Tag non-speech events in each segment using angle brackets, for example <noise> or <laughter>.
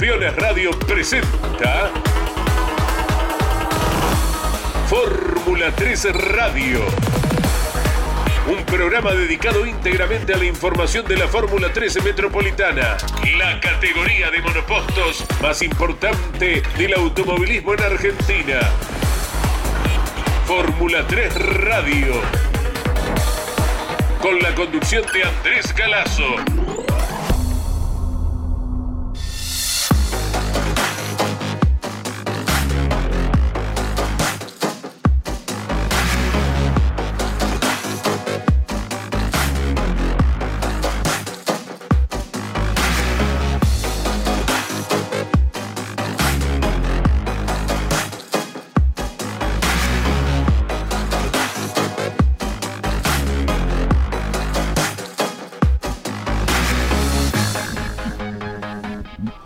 Campeones Radio presenta Fórmula 3 Radio. Un programa dedicado íntegramente a la información de la Fórmula 13 Metropolitana, la categoría de monopostos más importante del automovilismo en Argentina. Fórmula 3 Radio. Con la conducción de Andrés Galazo.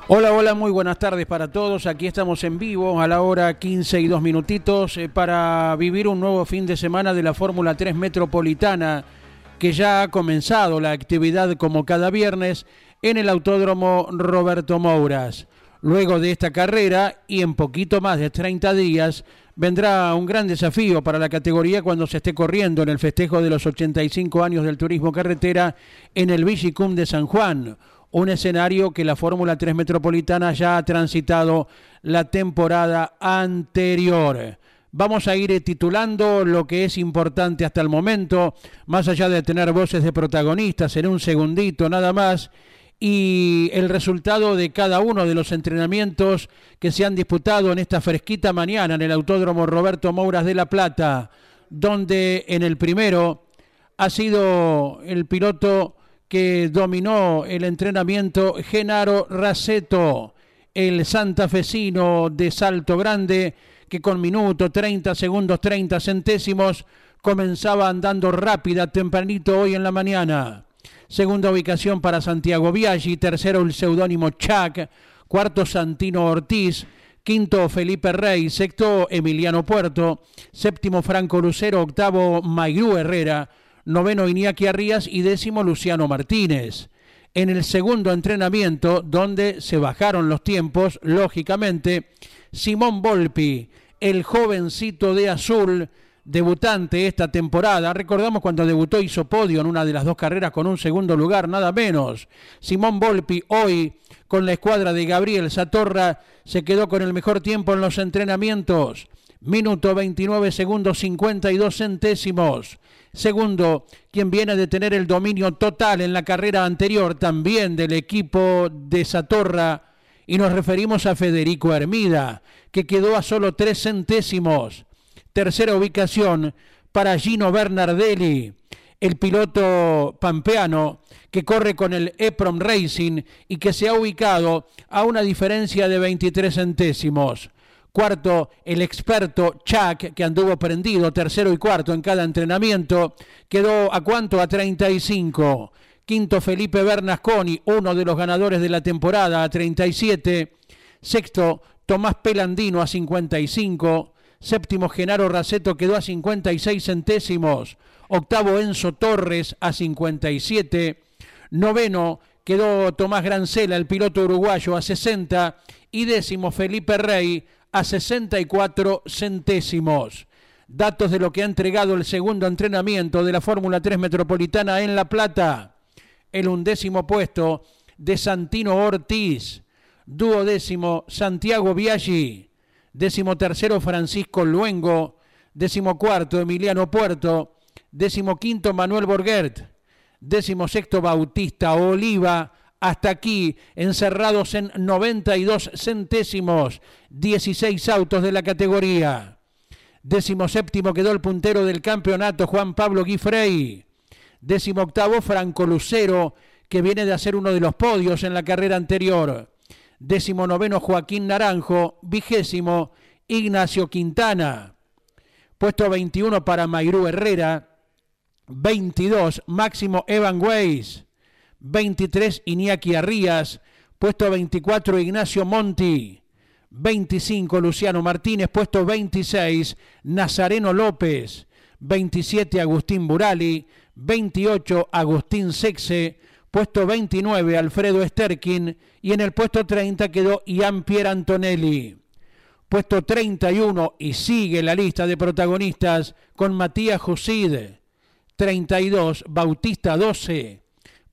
Hola, hola, muy buenas tardes para todos. Aquí estamos en vivo a la hora 15 y dos minutitos eh, para vivir un nuevo fin de semana de la Fórmula 3 Metropolitana que ya ha comenzado la actividad como cada viernes en el Autódromo Roberto Mouras. Luego de esta carrera y en poquito más de 30 días vendrá un gran desafío para la categoría cuando se esté corriendo en el festejo de los 85 años del turismo carretera en el Vigicum de San Juan un escenario que la Fórmula 3 Metropolitana ya ha transitado la temporada anterior. Vamos a ir titulando lo que es importante hasta el momento, más allá de tener voces de protagonistas en un segundito nada más, y el resultado de cada uno de los entrenamientos que se han disputado en esta fresquita mañana en el Autódromo Roberto Mouras de La Plata, donde en el primero ha sido el piloto que dominó el entrenamiento Genaro Raceto, el santafesino de Salto Grande, que con minuto 30 segundos 30 centésimos comenzaba andando rápida tempranito hoy en la mañana. Segunda ubicación para Santiago Biaggi, tercero el seudónimo Chac, cuarto Santino Ortiz, quinto Felipe Rey, sexto Emiliano Puerto, séptimo Franco Lucero, octavo Mayrú Herrera, noveno Iñaki Arrías y décimo Luciano Martínez. En el segundo entrenamiento, donde se bajaron los tiempos, lógicamente, Simón Volpi, el jovencito de azul, debutante esta temporada. Recordamos cuando debutó hizo podio en una de las dos carreras con un segundo lugar, nada menos. Simón Volpi hoy con la escuadra de Gabriel Satorra se quedó con el mejor tiempo en los entrenamientos. Minuto 29 segundos 52 centésimos. Segundo, quien viene de tener el dominio total en la carrera anterior también del equipo de Satorra. Y nos referimos a Federico Hermida, que quedó a solo tres centésimos. Tercera ubicación para Gino Bernardelli, el piloto pampeano que corre con el EPROM Racing y que se ha ubicado a una diferencia de 23 centésimos. Cuarto, el experto Chuck, que anduvo prendido, tercero y cuarto en cada entrenamiento, quedó a cuánto? A 35. Quinto, Felipe Bernasconi, uno de los ganadores de la temporada, a 37. Sexto, Tomás Pelandino a 55. Séptimo, Genaro Raceto quedó a 56 centésimos. Octavo, Enzo Torres a 57. Noveno, quedó Tomás Grancela, el piloto uruguayo, a 60. Y décimo, Felipe Rey a 64 centésimos. Datos de lo que ha entregado el segundo entrenamiento de la Fórmula 3 Metropolitana en La Plata. El undécimo puesto de Santino Ortiz. Duodécimo Santiago Biaggi. Décimo tercero Francisco Luengo. Décimo cuarto Emiliano Puerto. Décimo quinto Manuel Borguert. Décimo sexto Bautista Oliva hasta aquí encerrados en 92 centésimos, 16 autos de la categoría. Décimo séptimo quedó el puntero del campeonato Juan Pablo Guifrey. Décimo octavo Franco Lucero, que viene de hacer uno de los podios en la carrera anterior. Décimo noveno Joaquín Naranjo. Vigésimo Ignacio Quintana. Puesto 21 para Mayrú Herrera. 22 Máximo Evan Weiss. 23 Iñaki Arrías, puesto 24 Ignacio Monti, 25 Luciano Martínez, puesto 26 Nazareno López, 27 Agustín Burali, 28 Agustín Sexe, puesto 29 Alfredo Sterkin y en el puesto 30 quedó Ian Pier Antonelli. Puesto 31 y sigue la lista de protagonistas con Matías Jusid. 32 Bautista 12.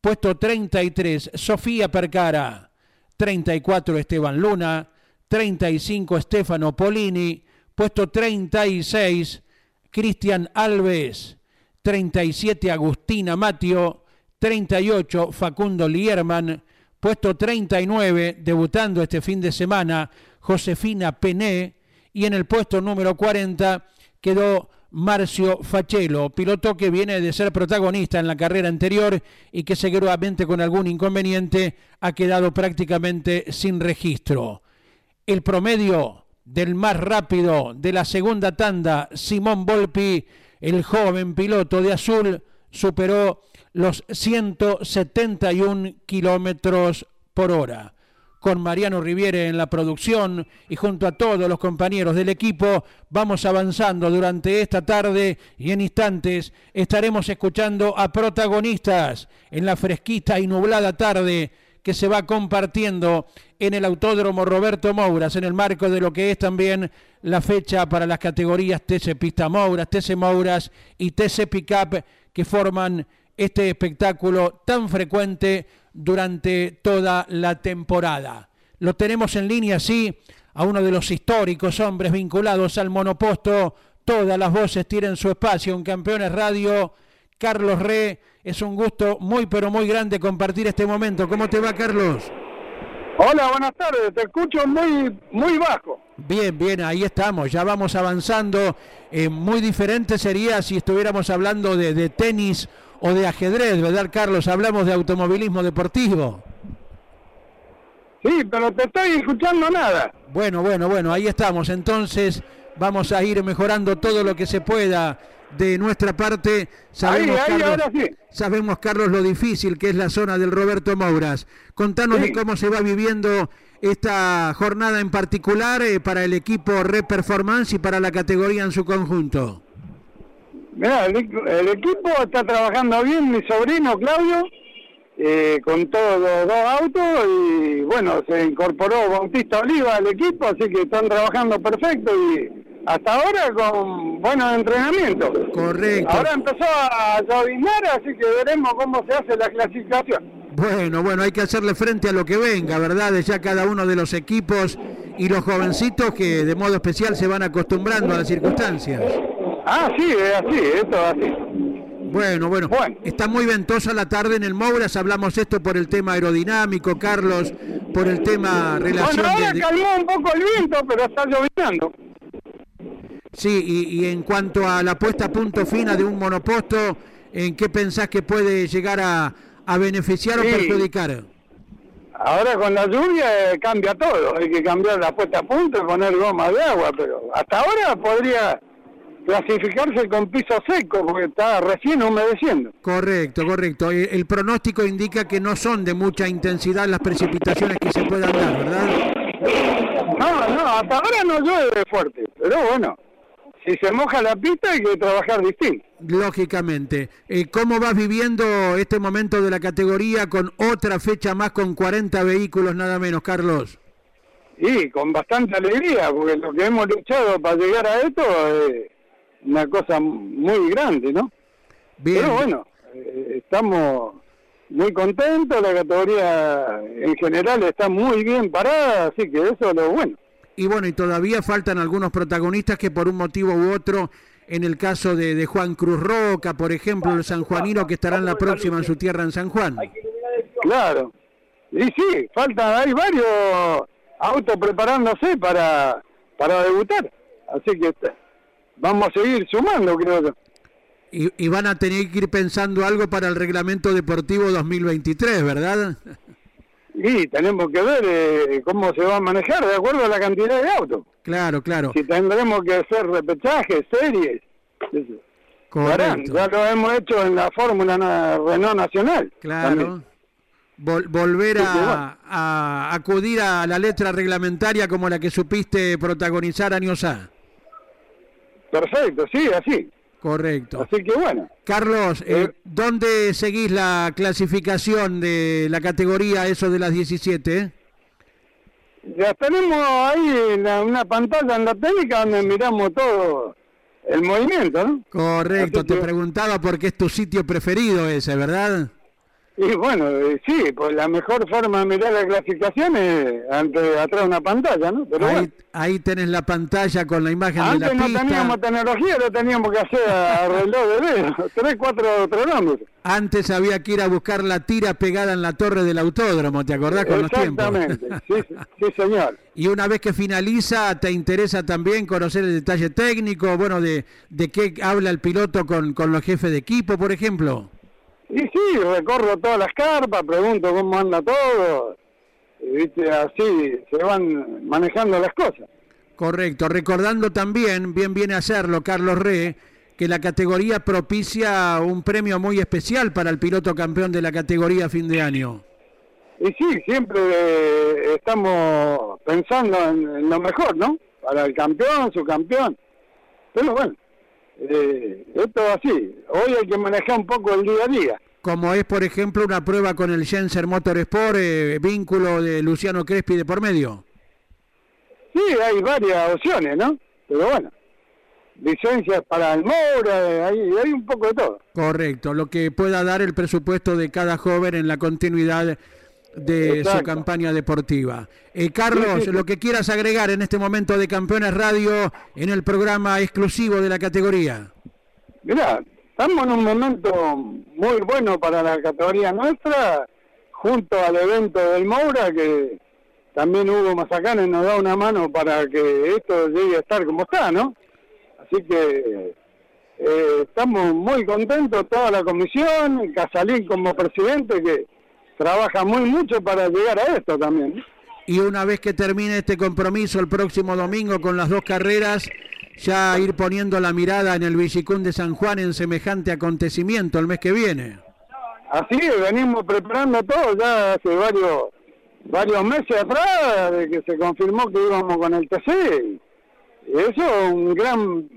Puesto 33 Sofía Percara. 34 Esteban Luna. 35 Stefano Polini. Puesto 36 Cristian Alves. 37 Agustina Matio. 38 Facundo Lierman. Puesto 39, debutando este fin de semana, Josefina Pené. Y en el puesto número 40 quedó Marcio Fachelo, piloto que viene de ser protagonista en la carrera anterior y que seguramente con algún inconveniente ha quedado prácticamente sin registro. El promedio del más rápido de la segunda tanda, Simón Volpi, el joven piloto de azul, superó los 171 kilómetros por hora con Mariano Riviere en la producción y junto a todos los compañeros del equipo vamos avanzando durante esta tarde y en instantes estaremos escuchando a protagonistas en la fresquita y nublada tarde que se va compartiendo en el Autódromo Roberto Mouras en el marco de lo que es también la fecha para las categorías TC Pista Mouras, TC Mouras y TC Pickup que forman este espectáculo tan frecuente durante toda la temporada. Lo tenemos en línea, sí, a uno de los históricos hombres vinculados al monoposto. Todas las voces tienen su espacio en Campeones Radio. Carlos Re, es un gusto muy pero muy grande compartir este momento. ¿Cómo te va, Carlos? Hola, buenas tardes. Te escucho muy muy bajo. Bien, bien, ahí estamos. Ya vamos avanzando. Eh, muy diferente sería si estuviéramos hablando de, de tenis o de ajedrez, ¿verdad, Carlos? Hablamos de automovilismo deportivo. Sí, pero te estoy escuchando nada. Bueno, bueno, bueno, ahí estamos. Entonces vamos a ir mejorando todo lo que se pueda de nuestra parte. Sabemos, ahí, ahí, Carlos, ahora sí. sabemos, Carlos, lo difícil que es la zona del Roberto Mouras. Contanos Sí. de cómo se va viviendo esta jornada en particular eh, para el equipo Red Performance y para la categoría en su conjunto. Mirá, el, el equipo está trabajando bien, mi sobrino Claudio, eh, con todos los dos autos y bueno, se incorporó Bautista Oliva al equipo, así que están trabajando perfecto y hasta ahora con buenos entrenamientos. Correcto. Ahora empezó a lloviznar, así que veremos cómo se hace la clasificación. Bueno, bueno, hay que hacerle frente a lo que venga, ¿verdad? De ya cada uno de los equipos y los jovencitos que de modo especial se van acostumbrando a las circunstancias. Ah, sí, es así, esto es así. Bueno, bueno, Bueno. está muy ventosa la tarde en el Mouras, hablamos esto por el tema aerodinámico, Carlos, por el tema relación Bueno, ahora de- calmó un poco el viento, pero está lloviznando. Sí, y, y en cuanto a la puesta a punto fina de un monoposto, ¿en qué pensás que puede llegar a, a beneficiar o perjudicar? Ahora con la lluvia eh, cambia todo, hay que cambiar la puesta a punto y poner goma de agua, pero hasta ahora podría clasificarse con piso seco porque está recién humedeciendo. Correcto, correcto. El, el pronóstico indica que no son de mucha intensidad las precipitaciones que se puedan dar, ¿verdad? No, no, hasta ahora no llueve fuerte, pero bueno, si se moja la pista hay que trabajar distinto. Lógicamente. Eh, ¿Cómo vas viviendo este momento de la categoría con otra fecha más con 40 vehículos nada menos, Carlos? Y con bastante alegría, porque lo que hemos luchado para llegar a esto es una cosa muy grande, ¿no? Bien. Pero bueno, eh, estamos muy contentos, la categoría en general está muy bien parada, así que eso es lo bueno. Y bueno, y todavía faltan algunos protagonistas que por un motivo u otro, en el caso de, de Juan Cruz Roca, por ejemplo, el sanjuanino que estará en la próxima en su tierra en San Juan. Claro. Y sí, faltan, hay varios autos preparándose para, para debutar, así que vamos a seguir sumando, creo yo. Y, y van a tener que ir pensando algo para el reglamento deportivo 2023, ¿verdad? Y tenemos que ver eh, cómo se va a manejar de acuerdo a la cantidad de autos. Claro, claro. Si tendremos que hacer repechajes, series. Correcto. Ya lo hemos hecho en la Fórmula na- Renault Nacional. Claro. Vol- volver a, a acudir a la letra reglamentaria como la que supiste protagonizar años A. Perfecto, sí, así. Correcto. Así que bueno. Carlos, eh, eh, ¿dónde seguís la clasificación de la categoría eso de las 17? Ya tenemos ahí una pantalla en la técnica donde miramos todo el movimiento, ¿no? Correcto, te preguntaba porque es tu sitio preferido ese, ¿verdad? Y bueno, eh, sí, pues la mejor forma de mirar la clasificación es ante, atrás de una pantalla, ¿no? Pero ahí, ahí tenés la pantalla con la imagen de la pista. Antes no teníamos tecnología, lo teníamos que hacer a <laughs> reloj de dedo, <laughs> tres, cuatro programas. Antes había que ir a buscar la tira pegada en la torre del autódromo, ¿te acordás con los tiempos? Exactamente, <laughs> sí, sí, señor. Y una vez que finaliza, ¿te interesa también conocer el detalle técnico, bueno, de, de qué habla el piloto con, con los jefes de equipo, por ejemplo? Y sí, recorro todas las carpas, pregunto cómo anda todo, y, ¿viste? así se van manejando las cosas. Correcto, recordando también, bien viene a hacerlo Carlos Re, que la categoría propicia un premio muy especial para el piloto campeón de la categoría fin de año. Y sí, siempre eh, estamos pensando en, lo mejor, ¿no? Para el campeón, su campeón. Pero bueno, eh, esto así. Hoy hay que manejar un poco el día a día. Como es, por ejemplo, una prueba con el Jenser Motorsport, eh, vínculo de Luciano Crespi de por medio. Sí, hay varias opciones, ¿no? Pero bueno, licencias para el Moura, hay, hay un poco de todo. Correcto, lo que pueda dar el presupuesto de cada joven en la continuidad de su campaña deportiva. Eh, Carlos, lo que quieras agregar en este momento de Campeones Radio en el programa exclusivo de la categoría. Mira, estamos en un momento muy bueno para la categoría nuestra, junto al evento del Moura, que también Hugo Mazacanes nos da una mano para que esto llegue a estar como está, ¿no? Así que eh, estamos muy contentos, toda la comisión, Casalín como presidente, que trabaja muy mucho para llegar a esto también. Y una vez que termine este compromiso el próximo domingo con las dos carreras, ya ir poniendo la mirada en el Villicún de San Juan en semejante acontecimiento el mes que viene. Así venimos preparando todo ya hace varios varios meses atrás de que se confirmó que íbamos con el TC. Eso es un gran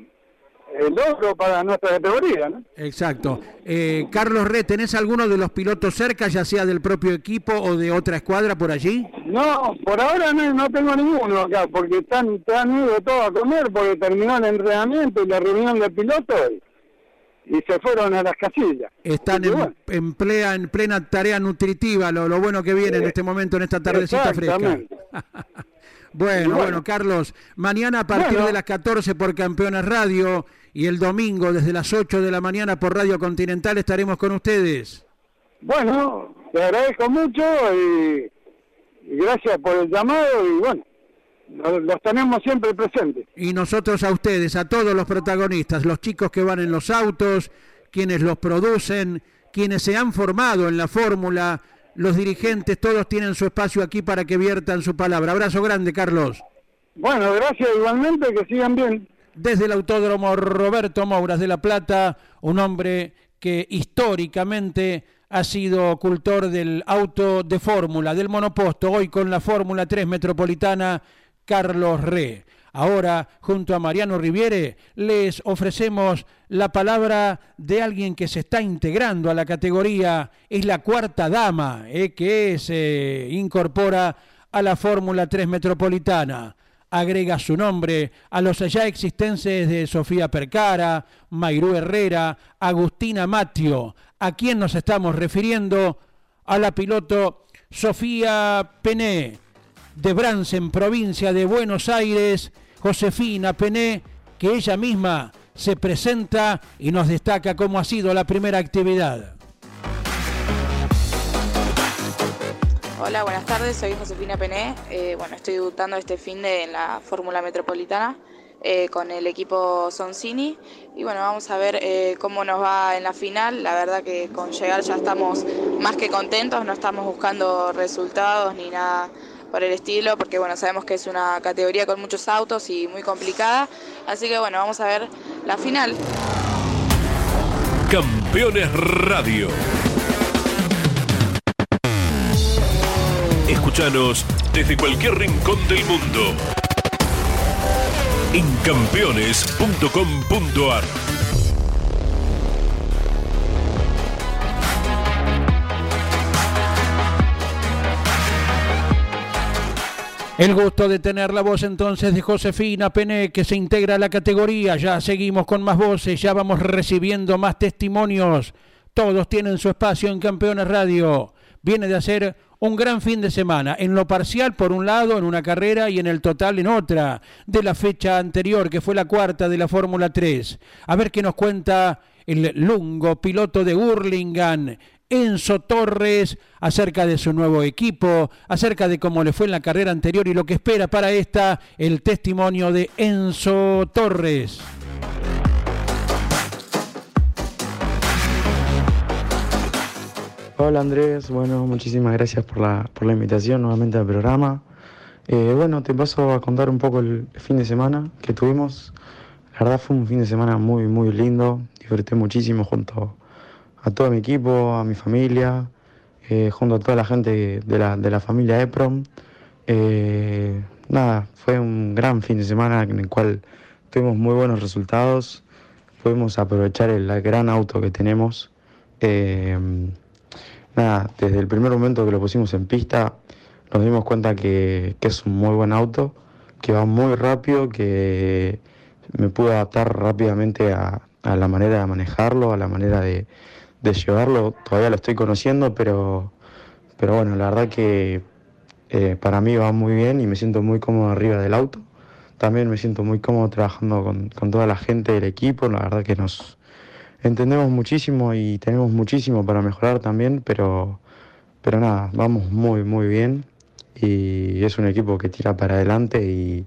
el logro para nuestra categoría. ¿no? Exacto. Eh, Carlos Re, ¿tenés alguno de los pilotos cerca, ya sea del propio equipo o de otra escuadra por allí? No, por ahora no, tengo ninguno acá, porque están, han ido todos a comer, porque terminó el entrenamiento y la reunión de pilotos y, se fueron a las casillas. Están en, en, plena, en plena tarea nutritiva, lo, lo bueno que viene en este momento, en esta tardecita fresca. <laughs> Bueno, bueno, Carlos, mañana a partir de las 14 por Campeones Radio y el domingo desde las 8 de la mañana por Radio Continental estaremos con ustedes. Bueno, te agradezco mucho y, gracias por el llamado y bueno, los, tenemos siempre presentes. Y nosotros a ustedes, a todos los protagonistas, los chicos que van en los autos, quienes los producen, quienes se han formado en la fórmula, los dirigentes, todos tienen su espacio aquí para que viertan su palabra. Abrazo grande, Carlos. Bueno, gracias igualmente, que sigan bien. Desde el Autódromo Roberto Mouras de La Plata, un hombre que históricamente ha sido cultor del auto de fórmula, del monoposto, hoy con la Fórmula 3 Metropolitana, Carlos Re. Ahora, junto a Mariano Riviere, les ofrecemos la palabra de alguien que se está integrando a la categoría. Es la cuarta dama eh, que se incorpora a la Fórmula 3 Metropolitana. Agrega su nombre a los ya existentes de Sofía Percara, Mayrú Herrera, Agustina Matio. ¿A quién nos estamos refiriendo? A la piloto Sofía Pené de Bransen, provincia de Buenos Aires, Josefina Pené, que ella misma se presenta y nos destaca cómo ha sido la primera actividad. Hola, buenas tardes, soy Josefina Pené. Eh, bueno, estoy debutando este fin de en la Fórmula Metropolitana eh, con el equipo Soncini. Y bueno, vamos a ver eh, cómo nos va en la final. La verdad que con llegar ya estamos más que contentos, no estamos buscando resultados ni nada por el estilo, porque bueno, sabemos que es una categoría con muchos autos y muy complicada. Así que bueno, vamos a ver la final. Campeones Radio. Escúchanos desde cualquier rincón del mundo. En campeones.com.ar El gusto de tener la voz entonces de Josefina Pene, que se integra a la categoría. Ya seguimos con más voces, ya vamos recibiendo más testimonios. Todos tienen su espacio en Campeones Radio. Viene de hacer un gran fin de semana, en lo parcial por un lado en una carrera y en el total en otra, de la fecha anterior que fue la cuarta de la Fórmula 3. A ver qué nos cuenta el lungo piloto de Hurlingham Enzo Torres acerca de su nuevo equipo, acerca de cómo le fue en la carrera anterior y lo que espera para esta, el testimonio de Enzo Torres. Hola Andrés, bueno, muchísimas gracias por la, por la invitación nuevamente al programa. Eh, bueno, te paso a contar un poco el fin de semana que tuvimos. La verdad fue un fin de semana muy, muy lindo. Disfruté muchísimo junto a todo mi equipo, a mi familia, eh, junto a toda la gente de la, de la familia EPROM. Eh, nada, fue un gran fin de semana en el cual tuvimos muy buenos resultados, pudimos aprovechar el, gran auto que tenemos. Nada, desde el primer momento que lo pusimos en pista nos dimos cuenta que, es un muy buen auto, que va muy rápido, que me pude adaptar rápidamente a la manera de manejarlo, a la manera de, de llevarlo, todavía lo estoy conociendo, pero, pero bueno, la verdad que eh, para mí va muy bien y me siento muy cómodo arriba del auto. También me siento muy cómodo trabajando con, toda la gente del equipo, la verdad que nos entendemos muchísimo y tenemos muchísimo para mejorar también, pero, pero nada, vamos muy, muy bien y es un equipo que tira para adelante y,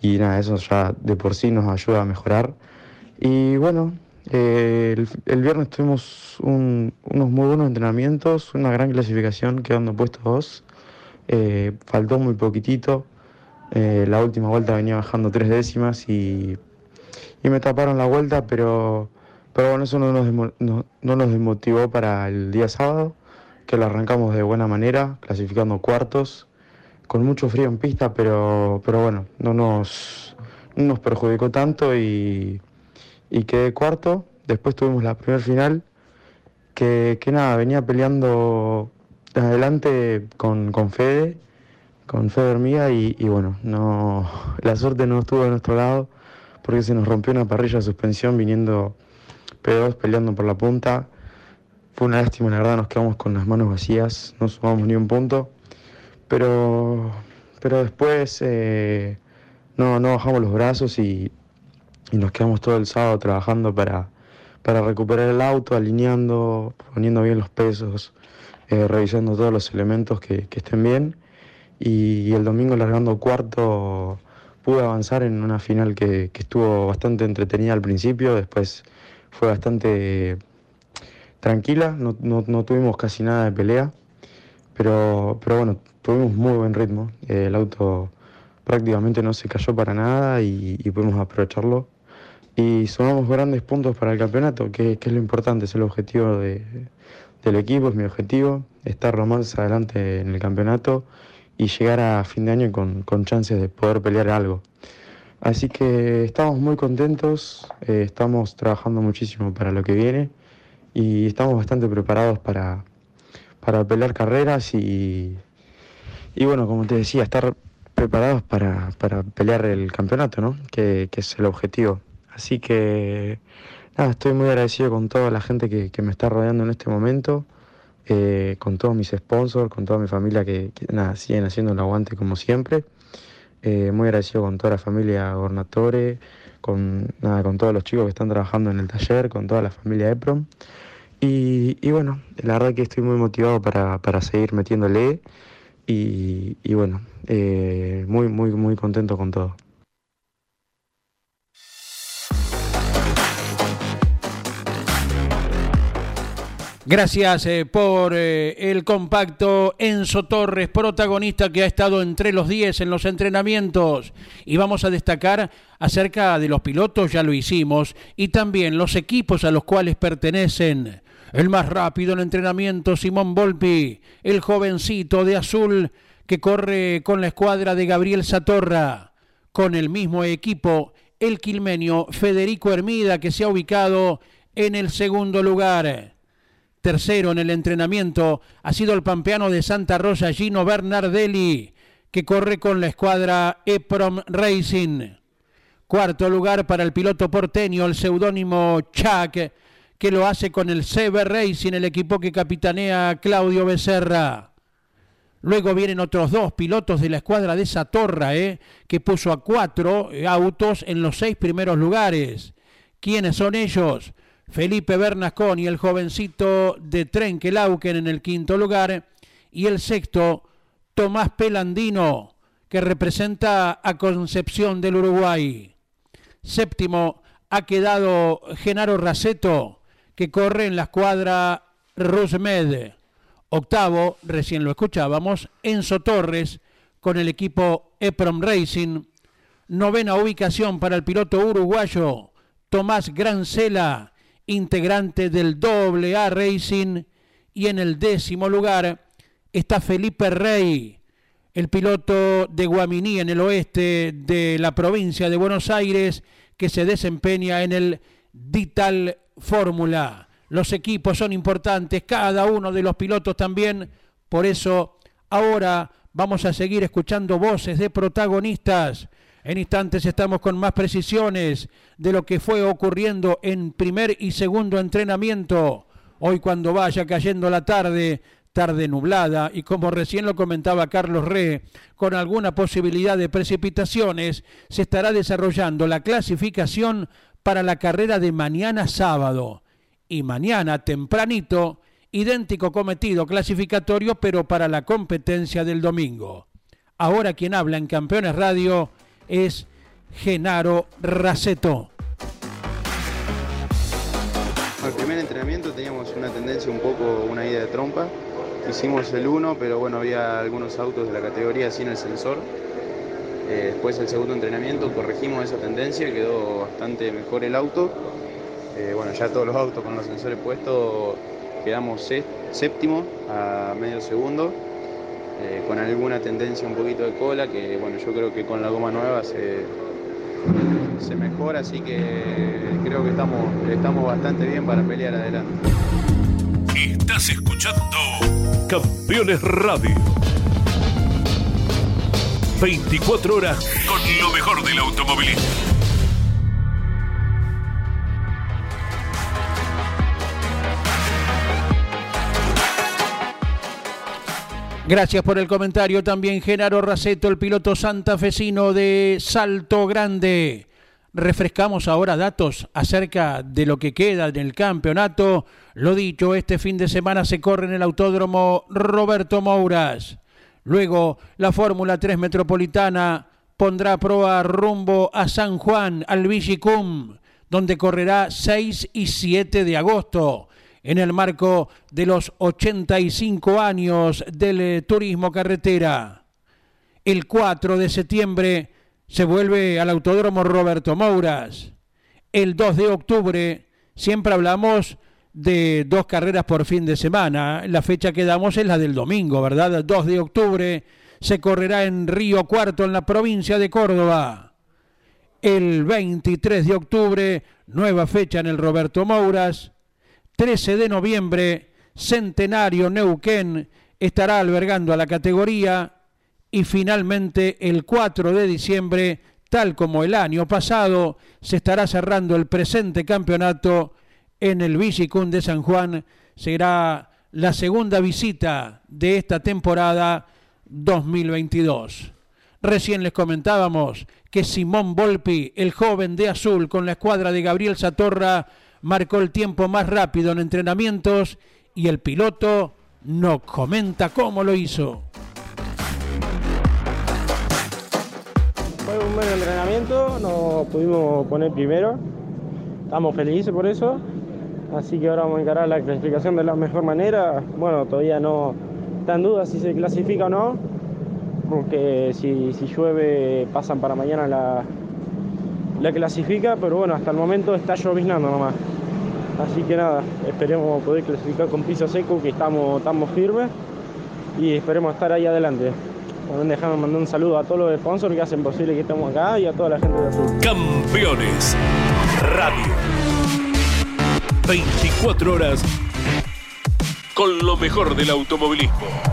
y nada, eso ya de por sí nos ayuda a mejorar. Y bueno, eh, el, viernes tuvimos unos muy buenos entrenamientos, una gran clasificación, quedando puestos dos. Eh, faltó muy poquitito. Eh, la última vuelta venía bajando tres décimas y, me taparon la vuelta, pero, pero bueno, eso no nos, no, nos desmotivó para el día sábado, que lo arrancamos de buena manera, clasificando cuartos, con mucho frío en pista, pero, pero bueno, no nos, no nos perjudicó tanto y y quedé cuarto. Después tuvimos la primer final, que, nada, venía peleando adelante con, con Fede, con Fede Hormiga y, bueno, no, la suerte no estuvo de nuestro lado porque se nos rompió una parrilla de suspensión viniendo P2 peleando por la punta. Fue una lástima, la verdad, nos quedamos con las manos vacías, no sumamos ni un punto. Pero, pero después eh, no, no bajamos los brazos y, y nos quedamos todo el sábado trabajando para, para recuperar el auto, alineando, poniendo bien los pesos, eh, revisando todos los elementos que, estén bien. Y, el domingo largando cuarto pude avanzar en una final que, estuvo bastante entretenida al principio, después fue bastante tranquila, no, tuvimos casi nada de pelea, pero, pero bueno, tuvimos muy buen ritmo, el auto prácticamente no se cayó para nada y pudimos aprovecharlo y sumamos grandes puntos para el campeonato, que, es lo importante, es el objetivo del equipo, es mi objetivo, estar lo más adelante en el campeonato y llegar a fin de año con, chances de poder pelear algo. Así que estamos muy contentos, eh, estamos trabajando muchísimo para lo que viene y estamos bastante preparados para, para pelear carreras y, y bueno, como te decía, estar preparados para, pelear el campeonato, ¿no? que es el objetivo. Así que nada, estoy muy agradecido con toda la gente que, me está rodeando en este momento, eh, con todos mis sponsors, con toda mi familia que, nada, siguen haciendo el aguante como siempre. Eh, muy agradecido con toda la familia Gornatore, con, nada, con todos los chicos que están trabajando en el taller, con toda la familia EPROM. Y, bueno, la verdad que estoy muy motivado para, seguir metiéndole y, y bueno, eh, muy, muy, muy contento con todo. Gracias eh, por eh, el compacto Enzo Torres, protagonista que ha estado entre los 10 en los entrenamientos. Y vamos a destacar acerca de los pilotos, ya lo hicimos, y también los equipos a los cuales pertenecen. El más rápido en entrenamiento, Simón Volpi, el jovencito de azul que corre con la escuadra de Gabriel Satorra. Con el mismo equipo, el quilmenio Federico Hermida, que se ha ubicado en el segundo lugar. Tercero en el entrenamiento ha sido el pampeano de Santa Rosa, Gino Bernardelli, que corre con la escuadra EPROM Racing. Cuarto lugar para el piloto porteño, el seudónimo Chuck, que lo hace con el CB Racing, el equipo que capitanea Claudio Becerra. Luego vienen otros dos pilotos de la escuadra de Satorra, ¿eh? que puso a cuatro autos en los seis primeros lugares. ¿Quiénes son ellos? Felipe Bernasconi, el jovencito de Trenquelauquen en el quinto lugar. Y el sexto, Tomás Pelandino, que representa a Concepción del Uruguay. Séptimo ha quedado Genaro Raceto, que corre en la escuadra Rusmed. Octavo, recién lo escuchábamos, Enzo Torres con el equipo EPROM Racing. Novena ubicación para el piloto uruguayo Tomás Grancela, integrante del AA Racing. Y en el décimo lugar está Felipe Rey, el piloto de Guaminí en el oeste de la provincia de Buenos Aires, que se desempeña en el Dital Fórmula. Los equipos son importantes, cada uno de los pilotos también. Por eso ahora vamos a seguir escuchando voces de protagonistas. En instantes estamos con más precisiones de lo que fue ocurriendo en primer y segundo entrenamiento. Hoy cuando vaya cayendo la tarde, tarde nublada y como recién lo comentaba Carlos Re, con alguna posibilidad de precipitaciones, se estará desarrollando la clasificación para la carrera de mañana sábado y mañana tempranito, idéntico cometido clasificatorio, pero para la competencia del domingo. Ahora quien habla en Campeones Radio es Genaro Raceto. Al primer entrenamiento teníamos una tendencia un poco, una ida de trompa. Hicimos el 1, pero bueno, había algunos autos de la categoría sin el sensor. Eh, después el segundo entrenamiento corregimos esa tendencia, quedó bastante mejor el auto eh, bueno, ya todos los autos con los sensores puestos quedamos séptimo a medio segundo, eh, con alguna tendencia un poquito de cola, que bueno, yo creo que con la goma nueva se, se mejora, así que creo que estamos, estamos bastante bien para pelear adelante. Estás escuchando Campeones Radio. 24 horas con lo mejor del automovilismo. Gracias por el comentario también Genaro Raceto, el piloto santafesino de Salto Grande. Refrescamos ahora datos acerca de lo que queda en el campeonato. Lo dicho, este fin de semana se corre en el autódromo Roberto Mouras. Luego, la Fórmula 3 Metropolitana pondrá proa rumbo a San Juan, al Vigicum, donde correrá 6 y 7 de agosto en el marco de los 85 años del eh, turismo carretera. El 4 de septiembre se vuelve al Autódromo Roberto Mouras. El 2 de octubre siempre hablamos de dos carreras por fin de semana. La fecha que damos es la del domingo, ¿verdad? 2 de octubre se correrá en Río Cuarto, en la provincia de Córdoba. El 23 de octubre, nueva fecha en el Roberto Mouras. 13 de noviembre, Centenario Neuquén estará albergando a la categoría y finalmente el 4 de diciembre, tal como el año pasado, se estará cerrando el presente campeonato en el Vigicún de San Juan. Será la segunda visita de esta temporada 2022. Recién les comentábamos que Simón Volpi, el joven de azul con la escuadra de Gabriel Satorra, marcó el tiempo más rápido en entrenamientos y el piloto nos comenta cómo lo hizo. Fue un buen entrenamiento, nos pudimos poner primero, estamos felices por eso, así que ahora vamos a encarar la clasificación de la mejor manera. Bueno, todavía no está en duda si se clasifica o no, porque si, si llueve pasan para mañana la, la clasifica, pero bueno, hasta el momento está lloviznando nomás. Así que nada, esperemos poder clasificar con piso seco, que estamos, estamos firmes y esperemos estar ahí adelante. También dejamos mandar un saludo a todos los sponsors que hacen posible que estemos acá y a toda la gente de Azul. Campeones Radio. 24 horas con lo mejor del automovilismo.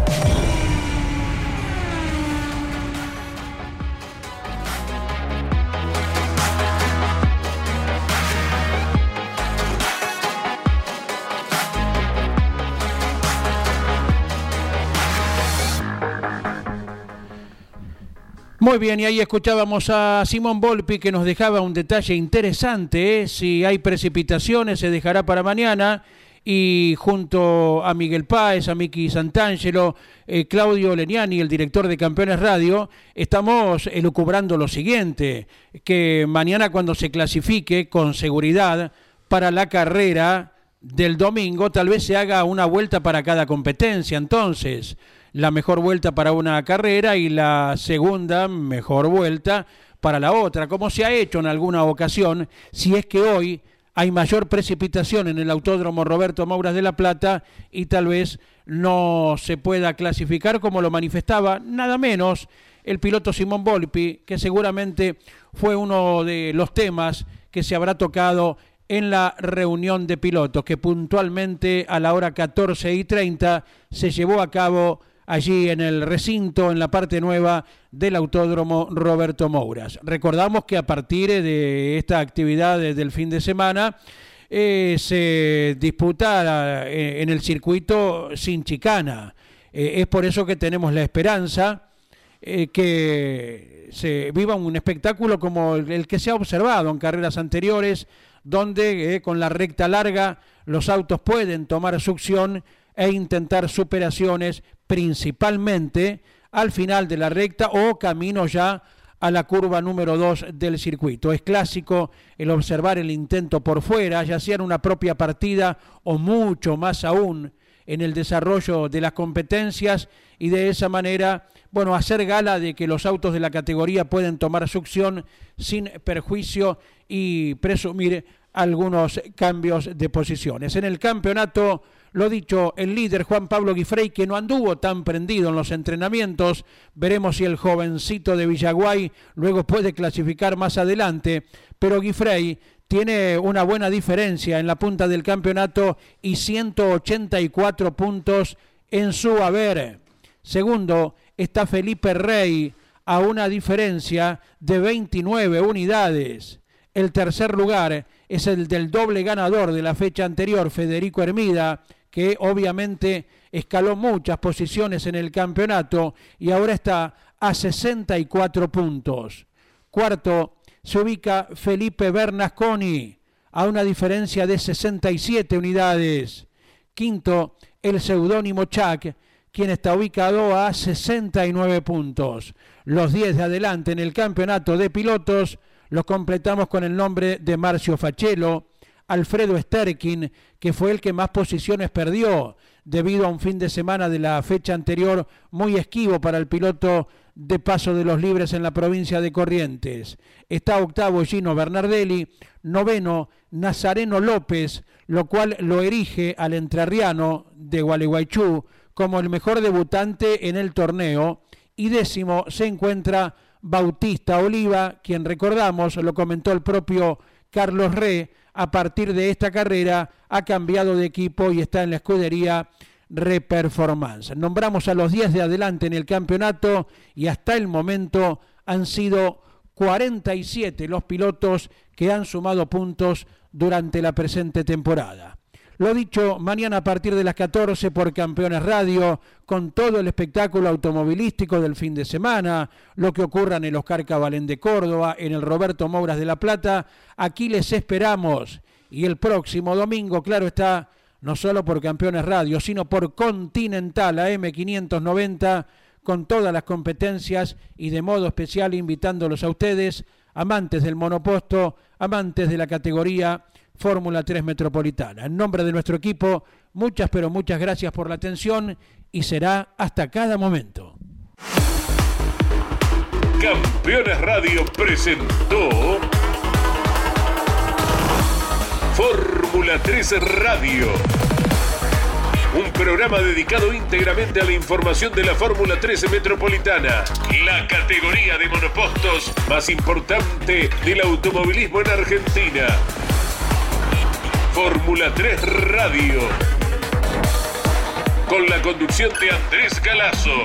Muy bien, y ahí escuchábamos a Simón Volpi que nos dejaba un detalle interesante. ¿eh? Si hay precipitaciones, se dejará para mañana. Y junto a Miguel Páez, a Miki Santangelo, eh, Claudio Leniani, el director de Campeones Radio, estamos elucubrando lo siguiente: que mañana, cuando se clasifique con seguridad para la carrera del domingo, tal vez se haga una vuelta para cada competencia. Entonces la mejor vuelta para una carrera y la segunda mejor vuelta para la otra, como se ha hecho en alguna ocasión, si es que hoy hay mayor precipitación en el Autódromo Roberto Mauras de la Plata y tal vez no se pueda clasificar como lo manifestaba nada menos el piloto Simón Volpi, que seguramente fue uno de los temas que se habrá tocado en la reunión de pilotos que puntualmente a la hora 14 y 30 se llevó a cabo allí en el recinto, en la parte nueva del Autódromo Roberto Mouras. Recordamos que a partir de esta actividad del fin de semana, eh, se disputa eh, en el circuito sin chicana. Eh, es por eso que tenemos la esperanza que se viva un espectáculo como el, que se ha observado en carreras anteriores, donde con la recta larga los autos pueden tomar succión e intentar superaciones principalmente al final de la recta o camino ya a la curva número 2 del circuito. Es clásico el observar el intento por fuera, ya sea en una propia partida o mucho más aún en el desarrollo de las competencias y de esa manera, bueno, hacer gala de que los autos de la categoría pueden tomar succión sin perjuicio y presumir algunos cambios de posiciones. En el campeonato lo dicho, el líder Juan Pablo Guifrey, que no anduvo tan prendido en los entrenamientos, veremos si el jovencito de Villaguay luego puede clasificar más adelante, pero Guifrey tiene una buena diferencia en la punta del campeonato y 184 puntos en su haber. Segundo está Felipe Rey a una diferencia de 29 unidades. El tercer lugar es el del doble ganador de la fecha anterior, Federico Hermida, que obviamente escaló muchas posiciones en el campeonato y ahora está a 64 puntos. Cuarto se ubica Felipe Bernasconi a una diferencia de 67 unidades. Quinto, el seudónimo Chuck, quien está ubicado a 69 puntos. Los 10 de adelante en el campeonato de pilotos los completamos con el nombre de Marcio Fachelo, Alfredo Sterkin, que fue el que más posiciones perdió debido a un fin de semana de la fecha anterior muy esquivo para el piloto de paso de los libres en la provincia de Corrientes. Está octavo Gino Bernardelli, noveno Nazareno López, lo cual lo erige al entrerriano de Gualeguaychú como el mejor debutante en el torneo. Y décimo se encuentra Bautista Oliva, quien recordamos, lo comentó el propio Carlos Re, a partir de esta carrera ha cambiado de equipo y está en la escudería Reperformance. Nombramos a los 10 de adelante en el campeonato y hasta el momento han sido 47 los pilotos que han sumado puntos durante la presente temporada. Lo dicho, mañana a partir de las 14 por Campeones Radio, con todo el espectáculo automovilístico del fin de semana, lo que ocurra en el Oscar Cabalén de Córdoba, en el Roberto Mouras de La Plata, aquí les esperamos. Y el próximo domingo, claro está, no solo por Campeones Radio, sino por Continental AM590, con todas las competencias y de modo especial invitándolos a ustedes, amantes del monoposto, amantes de la categoría Fórmula 3 Metropolitana. En nombre de nuestro equipo, muchas pero muchas gracias por la atención y será hasta cada momento. Campeones Radio presentó Fórmula 3 Radio. Un programa dedicado íntegramente a la información de la Fórmula 13 Metropolitana, la categoría de monopostos más importante del automovilismo en Argentina. Fórmula 3 Radio. Con la conducción de Andrés Galazo.